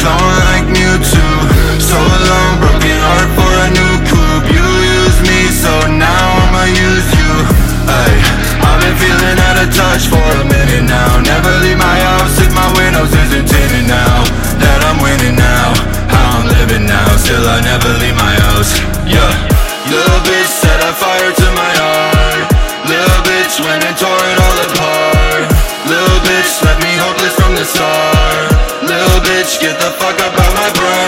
glowing bitch, get the fuck up out my brain.